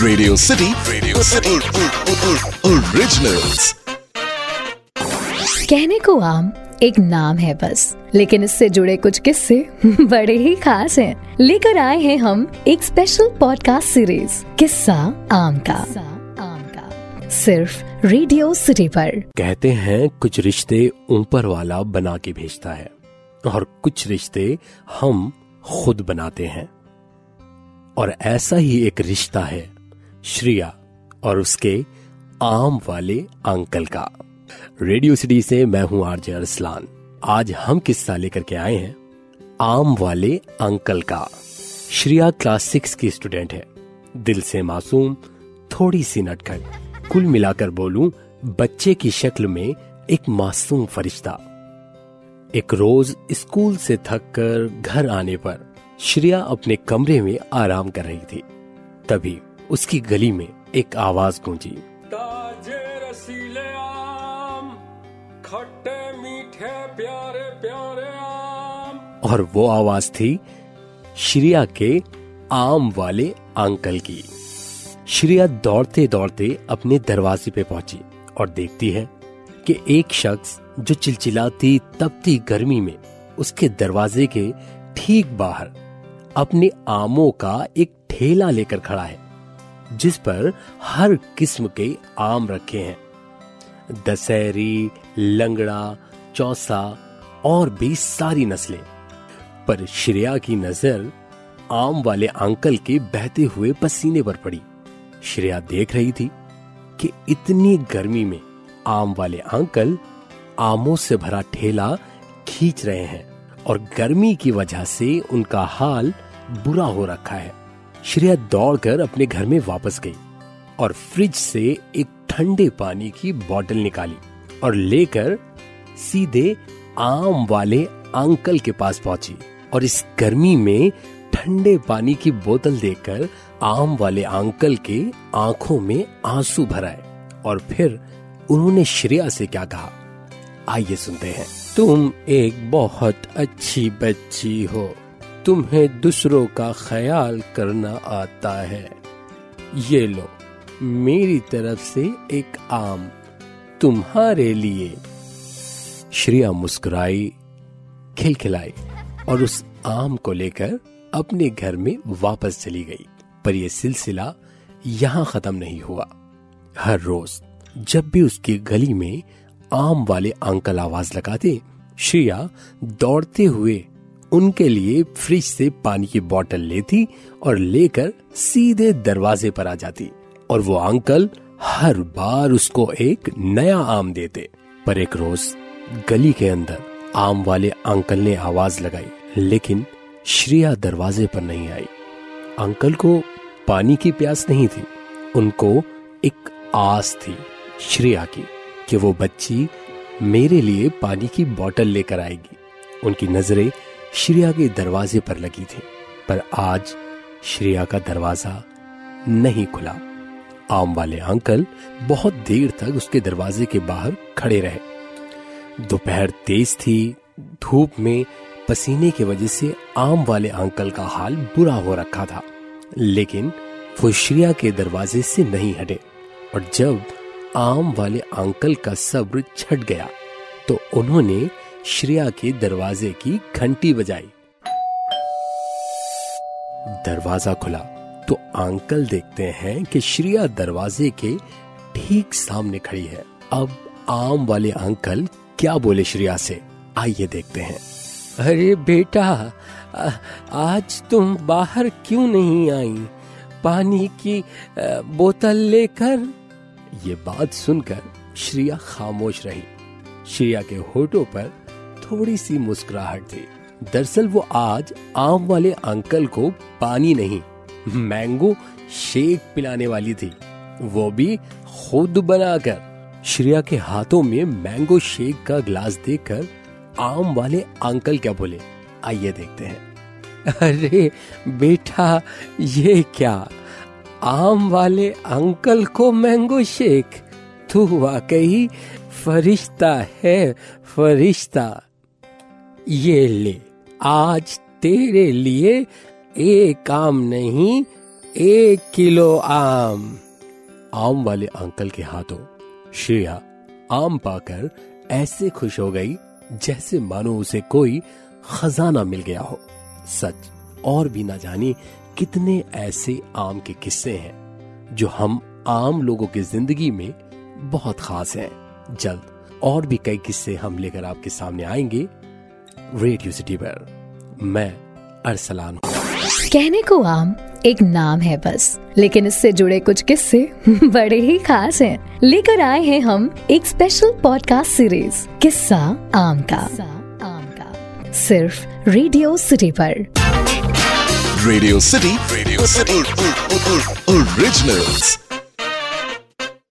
Radio City Radio City Originals कहने को आम एक नाम है बस लेकिन इससे जुड़े कुछ किस्से बड़े ही खास हैं। लेकर आए हैं हम एक स्पेशल पॉडकास्ट सीरीज़ किस्सा आम का। आम का। सिर्फ़ रेडियो सिटी पर। कहते हैं कुछ रिश्ते ऊपर वाला बना के भेजता है और कुछ रिश्ते हम खुद बनाते हैं। और ऐसा ही एक रिश्ता है श्रिया और उसके आम वाले अंकल का। रेडियो सिटी से मैं हूँ आरजे अरसलान। आज हम किस्सा लेकर के आए हैं आम वाले अंकल का। श्रिया क्लास सिक्स की स्टूडेंट है। दिल से मासूम, थोड़ी सी नटखट, कुल मिलाकर बोलूँ, बच्चे की शक्ल में एक मासूम फरिश्ता। एक रोज स्कूल से थक कर घर आने पर श्रिया अपने कमरे में आराम कर रही थी। तभी उसकी गली में एक आवाज़ गूंजी। ताजे रसीले आम खट्टे मीठे प्यारे प्यारे आम। और वो आवाज़ थी श्रिया के आम वाले अंकल की। श्रिया दौड़ते दौड़ते अपने दरवाजे पे पहुँची और देखती है कि एक शख्स जो चिलचिलाती तपती गर्मी में उसके दरवाजे के ठीक बाहर अपने आमों का एक ठेला लेकर खड़ा है। जिस पर हर किस्म के आम रखे हैं। दशहरी, लंगड़ा, चौसा और भी सारी नस्लें। पर श्रेया की नज़र आम वाले अंकल के बहते हुए पसीने पर पड़ी। श्रेया देख रही थी कि इतनी गर्मी में आम वाले अंकल आमों से भरा ठेला खींच रहे हैं और गर्मी की वजह से उनका हाल बुरा हो रखा है। श्रेया दौड़कर अपने घर में वापस गई और फ्रिज से एक ठंडे पानी की बोतल निकाली और लेकर सीधे आम वाले अंकल के पास पहुँची और इस गर्मी में ठंडे पानी की बोतल देखकर आम वाले अंकल के आँखों में आँसू भराए और फिर उन्होंने श्रेया से क्या कहा, आइए सुनते हैं। तुम एक बहुत अच्छी बच्ची हो। तुम्हें दूसरों का ख्याल करना आता है। ये लो, मेरी तरफ़ से एक आम तुम्हारे लिए। श्रिया मुस्कुराई, खिलखिलाई और उस आम को लेकर अपने घर में वापस चली गई। पर यह सिलसिला यहाँ खत्म नहीं हुआ। हर रोज जब भी उसकी गली में आम वाले अंकल आवाज़ लगाते, श्रिया दौड़ते हुए उनके लिए फ्रिज से पानी की बोतल लेती और लेकर सीधे दरवाजे पर आ जाती। और वो अंकल हर बार उसको एक नया आम देते। पर एक रोज गली के अंदर आम वाले अंकल ने आवाज़ लगाई, लेकिन श्रिया दरवाजे पर नहीं आई। अंकल को पानी की प्यास नहीं थी, उनको एक आस थी श्रेया की कि वो बच्ची मेरे लिए पानी की बोतल लेकर आएगी। उनकी नज़रें श्रेया के दरवाजे पर लगी थी, पर आज श्रेया का दरवाज़ा नहीं खुला। आम वाले अंकल बहुत देर तक उसके दरवाजे के बाहर खड़े रहे। दोपहर तेज थी, धूप में पसीने की वजह से आम वाले अंकल का हाल बुरा हो रखा था, लेकिन वो श्रेया के दरवाजे से नहीं हटे, और जब आम वाले अंकल का सब्र छट गया तो उन्होंने श्रेया के दरवाजे की घंटी बजाई। दरवाज़ा खुला तो अंकल देखते हैं कि श्रेया दरवाजे के ठीक सामने खड़ी है। अब आम वाले अंकल क्या बोले श्रेया से? आइए देखते हैं। अरे बेटा आज तुम बाहर क्यों नहीं आई? पानी की बोतल लेकर? ये बात सुनकर श्रेया खामोश रही। श्रेया के होठों पर थोड़ी सी मुस्कुराहट थी। दरअसल वो आज आम वाले अंकल को पानी नहीं, मैंगो शेक पिलाने वाली थी। वो भी खुद बनाकर। श्रेया के हाथों में मैंगो शेक का ग्लास देखकर आम वाले अंकल क्या बोले? आइए देखते हैं। अरे, बेटा, ये क्या? आम वाले अंकल को मैंगो शेक? तू वाकई फरिश्ता है, फरिश्ता। ये ले। आज तेरे लिए एक आम नहीं, एक किलो आम। आम वाले अंकल के हाथों श्रेया आम पाकर ऐसे खुश हो गई जैसे मानो उसे कोई खजाना मिल गया हो। सच और भी ना जानी कितने ऐसे आम के किस्से हैं जो हम आम लोगों की ज़िंदगी में बहुत खास हैं। जल्द और भी कई किस्से हम लेकर आपके सामने आएँगे। रेडियो सिटी पर मैं अरसलान कहने को आम एक नाम है बस लेकिन इससे जुड़े कुछ किस्से बड़े ही खास हैं। लेकर आए हैं हम एक स्पेशल पॉडकास्ट सीरीज़ किस्सा आम का आम का सिर्फ़ रेडियो सिटी पर Radio City Radio City. Originals.